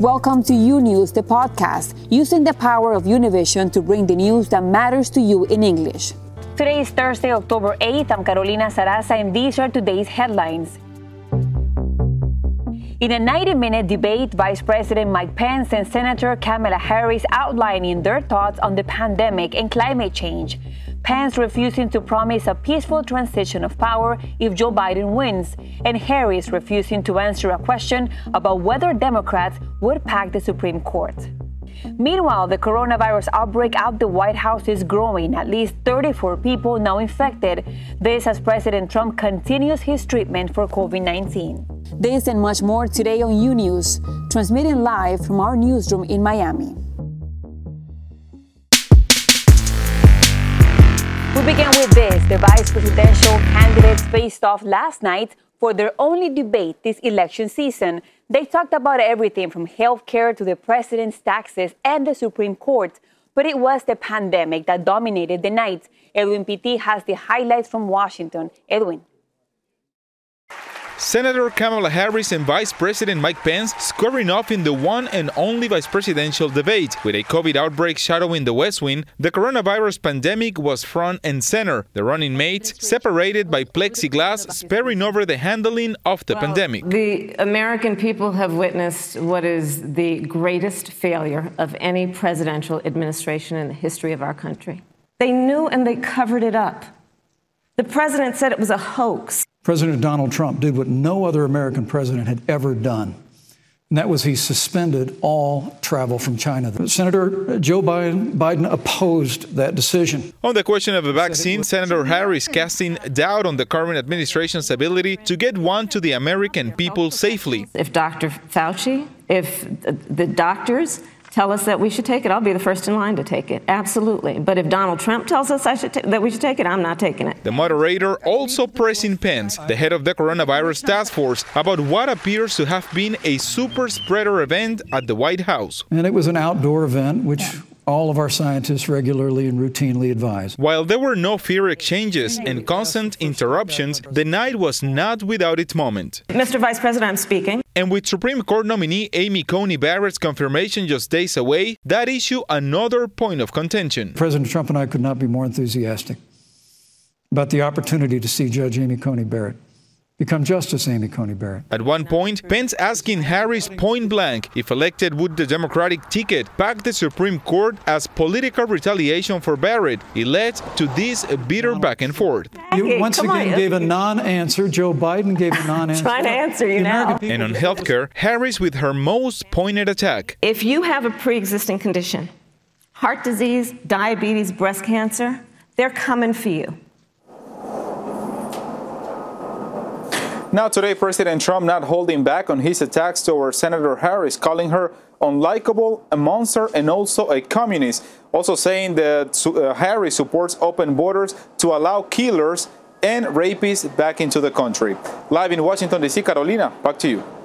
Welcome to U News, the podcast, using the power of Univision to bring the news that matters to you in English. Today is Thursday, October 8th. I'm Carolina Sarassa, and these are today's headlines. In a 90 minute debate, Vice President Mike Pence and Senator Kamala Harris outlining their thoughts on the pandemic and climate change. Pence refusing to promise a peaceful transition of power if Joe Biden wins, and Harris refusing to answer a question about whether Democrats would pack the Supreme Court. Meanwhile, the coronavirus outbreak out the White House is growing. At least 34 people now infected. This as President Trump continues his treatment for COVID 19. This and much more today on U News, transmitting live from our newsroom in Miami. This. The vice presidential candidates faced off last night for their only debate this election season. They talked about everything from health care to the president's taxes and the Supreme Court. But it was the pandemic that dominated the night. Edwin Pitti has the highlights from Washington. Edwin. Senator Kamala Harris and Vice President Mike Pence squaring off in the one and only vice presidential debate. With a COVID outbreak shadowing the West Wing, the coronavirus pandemic was front and center. The running mates, separated by plexiglass, sparing over the handling of the well, pandemic. The American people have witnessed what is the greatest failure of any presidential administration in the history of our country. They knew and they covered it up. The president said it was a hoax. President Donald Trump did what no other American president had ever done. And that was he suspended all travel from China. Senator Joe Biden, Biden, opposed that decision. On the question of a vaccine, Senator Harris casting doubt on the current administration's ability to get one to the American people safely. If Dr. Fauci, if the doctors tell us that we should take it, I'll be the first in line to take it. Absolutely. But if Donald Trump tells us that we should take it, I'm not taking it. The moderator also pressing Pence, the head of the coronavirus task force, about what appears to have been a super spreader event at the White House. And it was an outdoor event, which all of our scientists regularly and routinely advise. While there were no fear exchanges and constant interruptions, the night was not without its moment. Mr. Vice President, I'm speaking. And with Supreme Court nominee Amy Coney Barrett's confirmation just days away, that issue another point of contention. President Trump and I could not be more enthusiastic about the opportunity to see Judge Amy Coney Barrett become Justice Amy Coney Barrett. At one point, Pence asking Harris point blank if elected would the Democratic ticket pack the Supreme Court as political retaliation for Barrett. It led to this bitter back and forth. You once Come again on. gave a non-answer. Joe Biden gave a non-answer. Trying to answer you now. And on healthcare, Harris with her most pointed attack. If you have a pre-existing condition, heart disease, diabetes, breast cancer, they're coming for you. Now, today, President Trump not holding back on his attacks towards Senator Harris, calling her unlikable, a monster, and also a communist. Also saying that uh, Harris supports open borders to allow killers and rapists back into the country. Live in Washington, D.C., Carolina, back to you.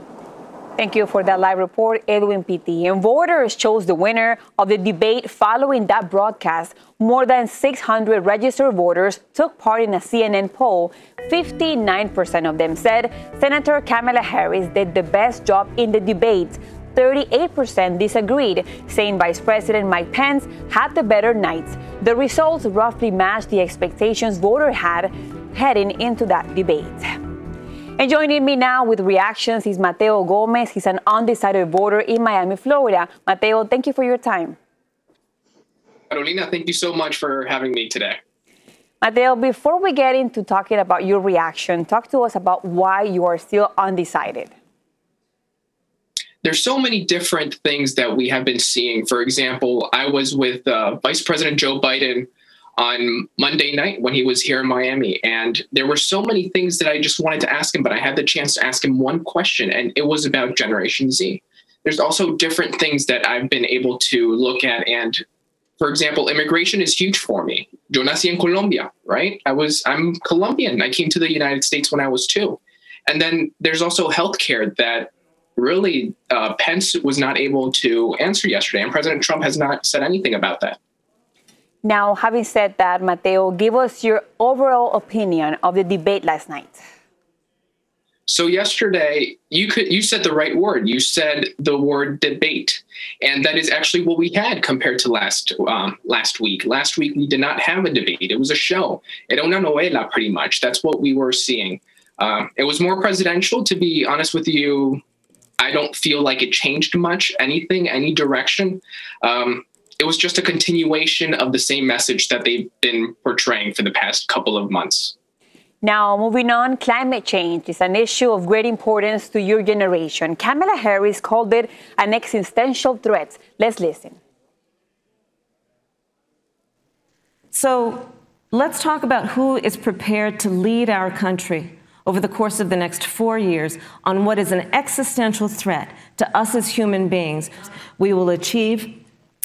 Thank you for that live report, Edwin Pitti. And voters chose the winner of the debate following that broadcast. More than 600 registered voters took part in a CNN poll. 59% of them said Senator Kamala Harris did the best job in the debate. 38% disagreed, saying Vice President Mike Pence had the better night. The results roughly matched the expectations voters had heading into that debate. And joining me now with reactions is Mateo Gomez. He's an undecided voter in Miami, Florida. Mateo, thank you for your time. Carolina, thank you so much for having me today. Mateo, before we get into talking about your reaction, talk to us about why you are still undecided. There's so many different things that we have been seeing. For example, I was with uh, Vice President Joe Biden on Monday night when he was here in Miami. And there were so many things that I just wanted to ask him, but I had the chance to ask him one question, and it was about Generation Z. There's also different things that I've been able to look at. And for example, immigration is huge for me. Yo nací en Colombia, right? I was, I'm Colombian. I came to the United States when I was two. And then there's also healthcare that really uh, Pence was not able to answer yesterday, and President Trump has not said anything about that. Now, having said that, Mateo, give us your overall opinion of the debate last night. So yesterday, you could you said the right word. You said the word debate, and that is actually what we had compared to last um, last week. Last week we did not have a debate. It was a show. Era una novela, pretty much. That's what we were seeing. Um, it was more presidential, to be honest with you. I don't feel like it changed much, anything, any direction. Um, it was just a continuation of the same message that they've been portraying for the past couple of months. Now, moving on, climate change is an issue of great importance to your generation. Kamala Harris called it an existential threat. Let's listen. So, let's talk about who is prepared to lead our country over the course of the next four years on what is an existential threat to us as human beings. We will achieve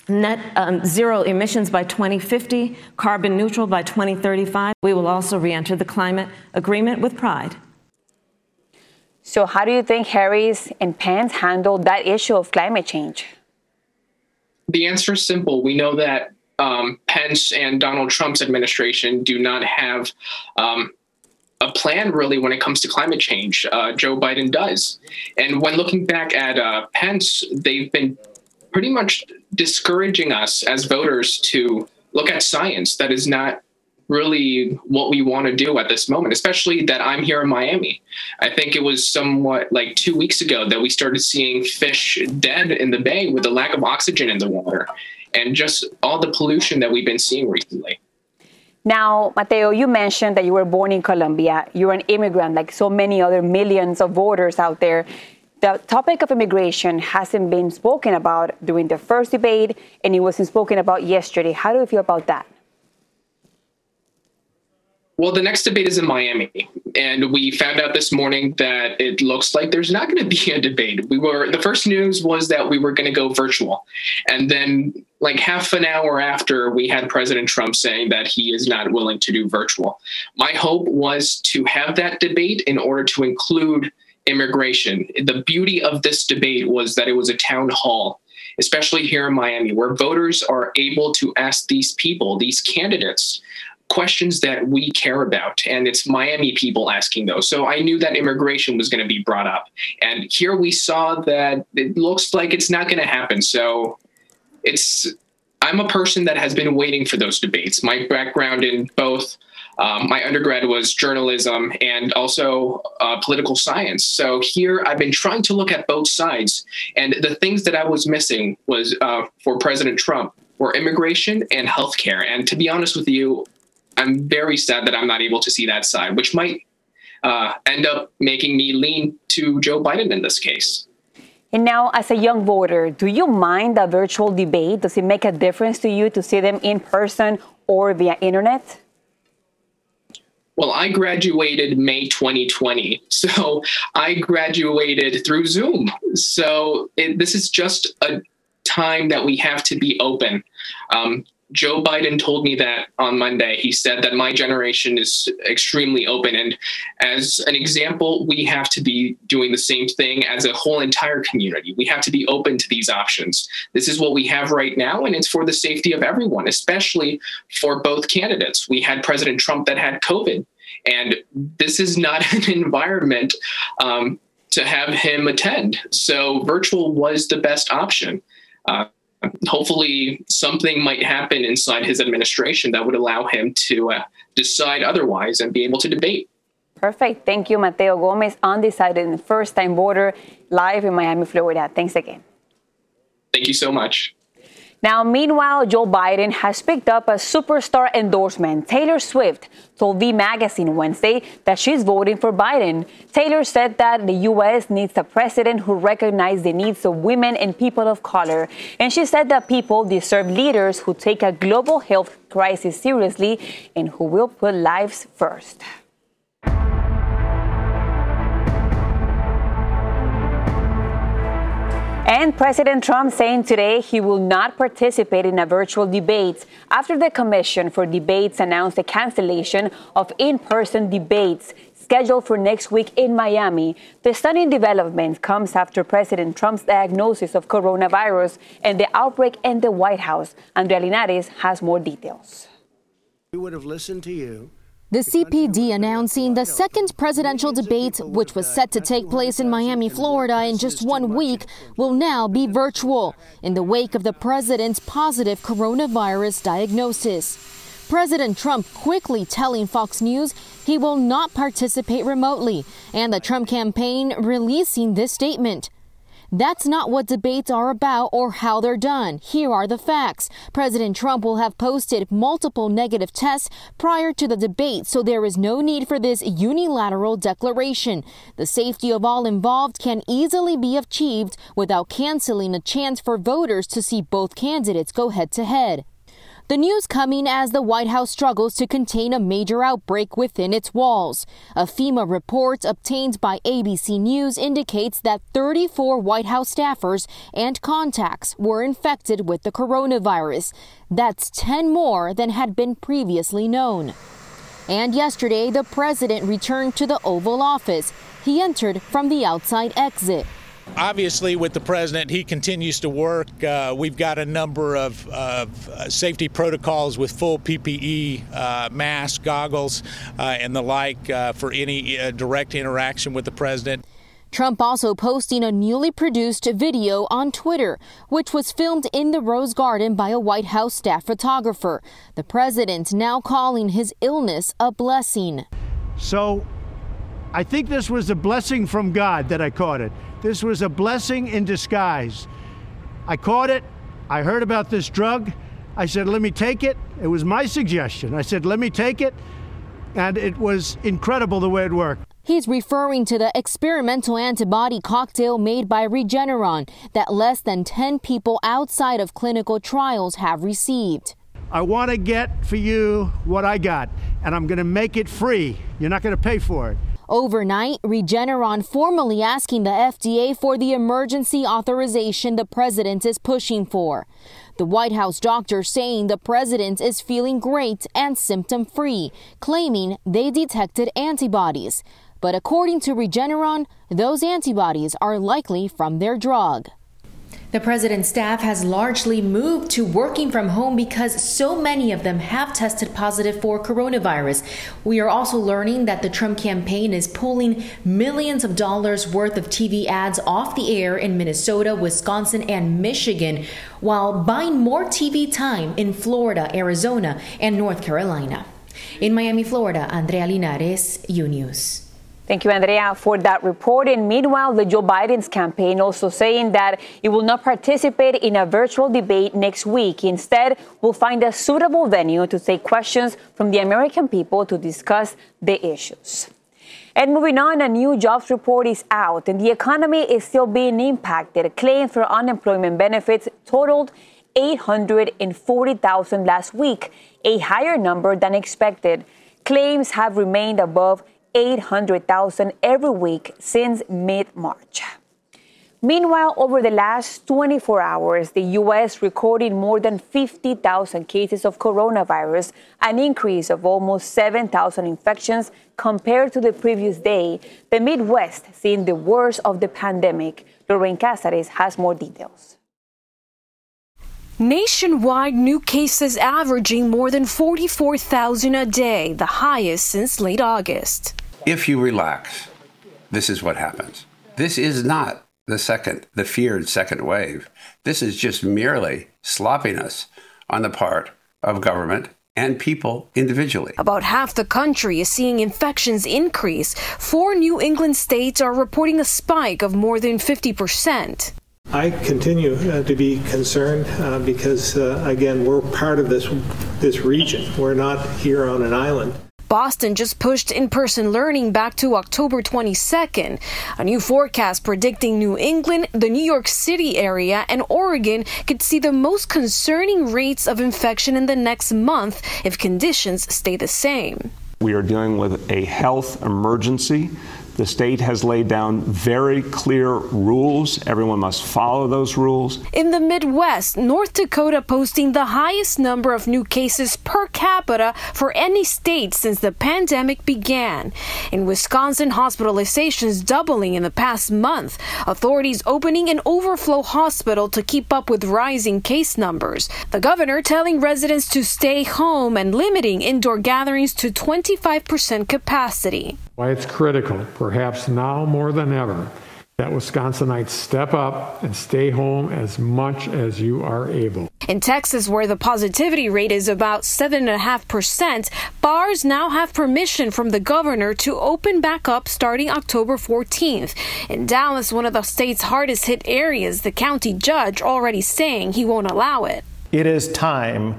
net um, zero emissions by 2050, carbon neutral by 2035. We will also re enter the climate agreement with pride. So, how do you think Harris and Pence handled that issue of climate change? The answer is simple. We know that um, Pence and Donald Trump's administration do not have um, a plan really when it comes to climate change. Uh, Joe Biden does. And when looking back at uh, Pence, they've been pretty much discouraging us as voters to look at science that is not really what we want to do at this moment, especially that I'm here in Miami. I think it was somewhat like two weeks ago that we started seeing fish dead in the bay with the lack of oxygen in the water and just all the pollution that we've been seeing recently. Now, Mateo, you mentioned that you were born in Colombia. You're an immigrant, like so many other millions of voters out there. The topic of immigration hasn't been spoken about during the first debate, and it wasn't spoken about yesterday. How do you feel about that? Well, the next debate is in Miami, and we found out this morning that it looks like there's not going to be a debate. We were the first news was that we were going to go virtual, and then like half an hour after, we had President Trump saying that he is not willing to do virtual. My hope was to have that debate in order to include immigration. The beauty of this debate was that it was a town hall, especially here in Miami, where voters are able to ask these people, these candidates, questions that we care about. And it's Miami people asking those. So I knew that immigration was going to be brought up. And here we saw that it looks like it's not going to happen. So it's I'm a person that has been waiting for those debates. My background in both um, my undergrad was journalism and also uh, political science. So here I've been trying to look at both sides. And the things that I was missing was uh, for President Trump were immigration and healthcare. And to be honest with you, I'm very sad that I'm not able to see that side, which might uh, end up making me lean to Joe Biden in this case. And now, as a young voter, do you mind a virtual debate? Does it make a difference to you to see them in person or via internet? Well, I graduated May 2020. So I graduated through Zoom. So it, this is just a time that we have to be open. Um, Joe Biden told me that on Monday. He said that my generation is extremely open. And as an example, we have to be doing the same thing as a whole entire community. We have to be open to these options. This is what we have right now, and it's for the safety of everyone, especially for both candidates. We had President Trump that had COVID, and this is not an environment um, to have him attend. So virtual was the best option. Uh, hopefully something might happen inside his administration that would allow him to uh, decide otherwise and be able to debate. Perfect. Thank you, Mateo Gomez, undecided and first time voter, live in Miami, Florida. Thanks again. Thank you so much. Now, meanwhile, Joe Biden has picked up a superstar endorsement. Taylor Swift told V Magazine Wednesday that she's voting for Biden. Taylor said that the U.S. needs a president who recognizes the needs of women and people of color. And she said that people deserve leaders who take a global health crisis seriously and who will put lives first. And President Trump saying today he will not participate in a virtual debate after the Commission for Debates announced the cancellation of in person debates scheduled for next week in Miami. The stunning development comes after President Trump's diagnosis of coronavirus and the outbreak in the White House. Andrea Linares has more details. We would have listened to you The CPD announcing the second presidential debate, which was set to take place in Miami, Florida in just one week, will now be virtual in the wake of the president's positive coronavirus diagnosis. President Trump quickly telling Fox News he will not participate remotely, and the Trump campaign releasing this statement. That's not what debates are about or how they're done. Here are the facts. President Trump will have posted multiple negative tests prior to the debate, so there is no need for this unilateral declaration. The safety of all involved can easily be achieved without canceling a chance for voters to see both candidates go head to head. The news coming as the White House struggles to contain a major outbreak within its walls. A FEMA report obtained by ABC News indicates that 34 White House staffers and contacts were infected with the coronavirus. That's 10 more than had been previously known. And yesterday, the president returned to the Oval Office. He entered from the outside exit. Obviously, with the president, he continues to work. Uh, we've got a number of uh, safety protocols with full PPE, uh, masks, goggles, uh, and the like uh, for any uh, direct interaction with the president. Trump also posting a newly produced video on Twitter, which was filmed in the Rose Garden by a White House staff photographer. The president now calling his illness a blessing. So I think this was a blessing from God that I caught it. This was a blessing in disguise. I caught it. I heard about this drug. I said, let me take it. It was my suggestion. I said, let me take it. And it was incredible the way it worked. He's referring to the experimental antibody cocktail made by Regeneron that less than 10 people outside of clinical trials have received. I want to get for you what I got, and I'm going to make it free. You're not going to pay for it. Overnight, Regeneron formally asking the FDA for the emergency authorization the president is pushing for. The White House doctor saying the president is feeling great and symptom free, claiming they detected antibodies. But according to Regeneron, those antibodies are likely from their drug. The president's staff has largely moved to working from home because so many of them have tested positive for coronavirus. We are also learning that the Trump campaign is pulling millions of dollars worth of TV ads off the air in Minnesota, Wisconsin, and Michigan, while buying more TV time in Florida, Arizona, and North Carolina. In Miami, Florida, Andrea Linares, U News. Thank you, Andrea, for that report. And meanwhile, the Joe Biden's campaign also saying that it will not participate in a virtual debate next week. Instead, will find a suitable venue to take questions from the American people to discuss the issues. And moving on, a new jobs report is out, and the economy is still being impacted. Claims for unemployment benefits totaled 840,000 last week, a higher number than expected. Claims have remained above 800,000 every week since mid March. Meanwhile, over the last 24 hours, the U.S. recorded more than 50,000 cases of coronavirus, an increase of almost 7,000 infections compared to the previous day. The Midwest seeing the worst of the pandemic. Lorraine Casares has more details. Nationwide, new cases averaging more than 44,000 a day, the highest since late August. If you relax, this is what happens. This is not the second, the feared second wave. This is just merely sloppiness on the part of government and people individually. About half the country is seeing infections increase. Four New England states are reporting a spike of more than 50%. I continue uh, to be concerned uh, because, uh, again, we're part of this this region. We're not here on an island. Boston just pushed in person learning back to October 22nd. A new forecast predicting New England, the New York City area, and Oregon could see the most concerning rates of infection in the next month if conditions stay the same. We are dealing with a health emergency The state has laid down very clear rules. Everyone must follow those rules. In the Midwest, North Dakota posting the highest number of new cases per capita for any state since the pandemic began. In Wisconsin, hospitalizations doubling in the past month. Authorities opening an overflow hospital to keep up with rising case numbers. The governor telling residents to stay home and limiting indoor gatherings to 25% capacity. Why it's critical, perhaps now more than ever, that Wisconsinites step up and stay home as much as you are able. In Texas, where the positivity rate is about 7.5%, bars now have permission from the governor to open back up starting October 14th. In Dallas, one of the state's hardest hit areas, the county judge already saying he won't allow it. It is time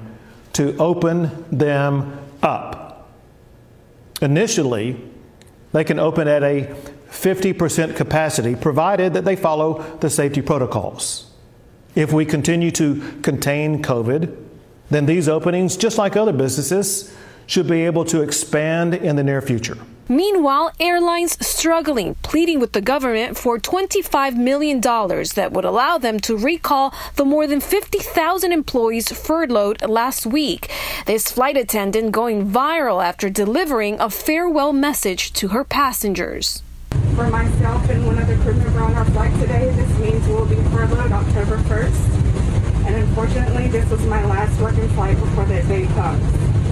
to open them up. Initially, they can open at a 50% capacity, provided that they follow the safety protocols. If we continue to contain COVID, then these openings, just like other businesses, should be able to expand in the near future. Meanwhile, airlines struggling, pleading with the government for $25 million that would allow them to recall the more than 50,000 employees furloughed last week. This flight attendant going viral after delivering a farewell message to her passengers. For myself and one other crew member on our flight today, this means we'll be furloughed October 1st. And unfortunately, this was my last working flight before that day comes.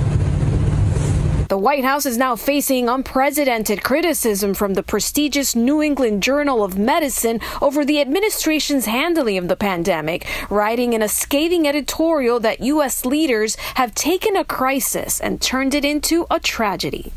The White House is now facing unprecedented criticism from the prestigious New England Journal of Medicine over the administration's handling of the pandemic, writing in a scathing editorial that U.S. leaders have taken a crisis and turned it into a tragedy.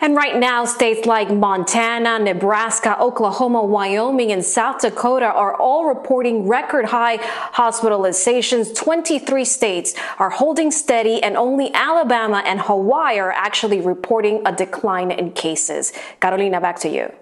And right now, states like Montana, Nebraska, Oklahoma, Wyoming, and South Dakota are all reporting record high hospitalizations. 23 states are holding steady, and only Alabama and Hawaii are actually reporting a decline in cases. Carolina, back to you.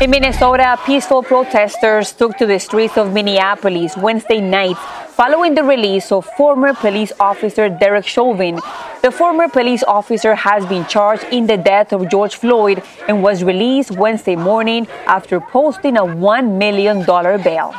In Minnesota, peaceful protesters took to the streets of Minneapolis Wednesday night following the release of former police officer Derek Chauvin. The former police officer has been charged in the death of George Floyd and was released Wednesday morning after posting a $1 million bail.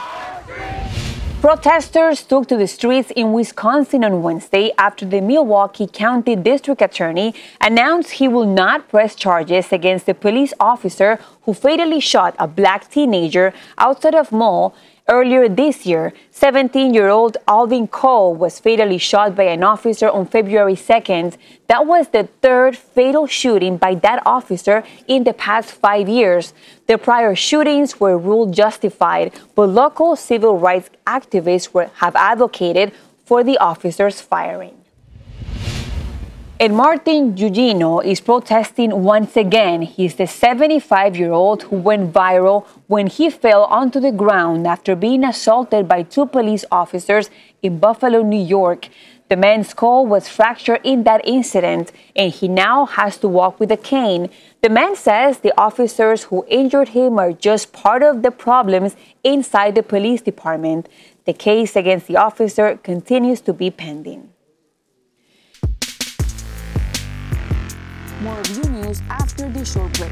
Protesters took to the streets in Wisconsin on Wednesday after the Milwaukee County District Attorney announced he will not press charges against the police officer who fatally shot a black teenager outside of mall Earlier this year, 17 year old Alvin Cole was fatally shot by an officer on February 2nd. That was the third fatal shooting by that officer in the past five years. The prior shootings were ruled justified, but local civil rights activists were, have advocated for the officer's firing. And Martin Gugino is protesting once again. He's the 75 year old who went viral when he fell onto the ground after being assaulted by two police officers in Buffalo, New York. The man's skull was fractured in that incident, and he now has to walk with a cane. The man says the officers who injured him are just part of the problems inside the police department. The case against the officer continues to be pending. More of you news after this short break.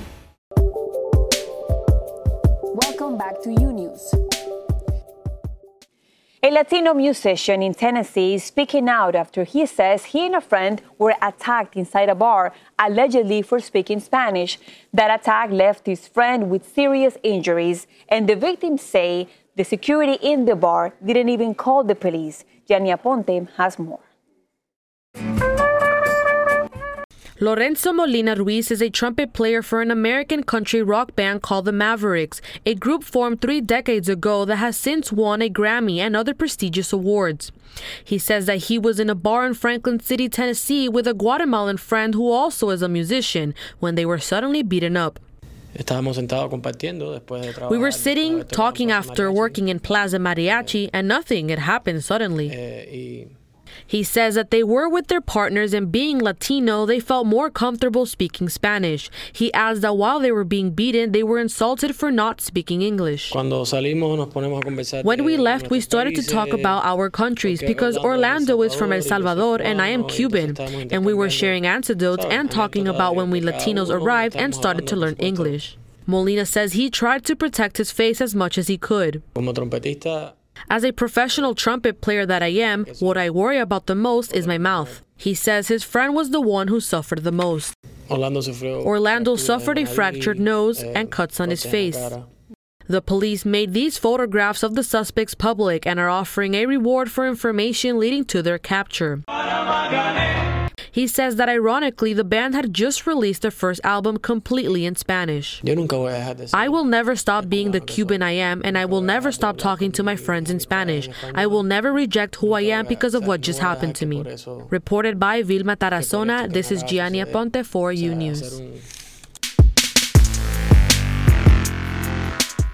A Latino musician in Tennessee is speaking out after he says he and a friend were attacked inside a bar, allegedly for speaking Spanish. That attack left his friend with serious injuries, and the victims say the security in the bar didn't even call the police. Gianni Aponte has more. Lorenzo Molina Ruiz is a trumpet player for an American country rock band called the Mavericks, a group formed three decades ago that has since won a Grammy and other prestigious awards. He says that he was in a bar in Franklin City, Tennessee, with a Guatemalan friend who also is a musician when they were suddenly beaten up. We were sitting, talking after working in Plaza Mariachi, and nothing had happened suddenly. He says that they were with their partners and being Latino, they felt more comfortable speaking Spanish. He adds that while they were being beaten, they were insulted for not speaking English. When we left, we started to talk about our countries because Orlando is from El Salvador and I am Cuban, and we were sharing anecdotes and talking about when we Latinos arrived and started to learn English. Molina says he tried to protect his face as much as he could. As a professional trumpet player that I am, what I worry about the most is my mouth. He says his friend was the one who suffered the most. Orlando suffered a fractured nose and cuts on his face. The police made these photographs of the suspects public and are offering a reward for information leading to their capture. He says that ironically, the band had just released their first album completely in Spanish. I will never stop being the Cuban I am, and I will never stop talking to my friends in Spanish. I will never reject who I am because of what just happened to me. Reported by Vilma Tarazona, this is Gianni Aponte for U News.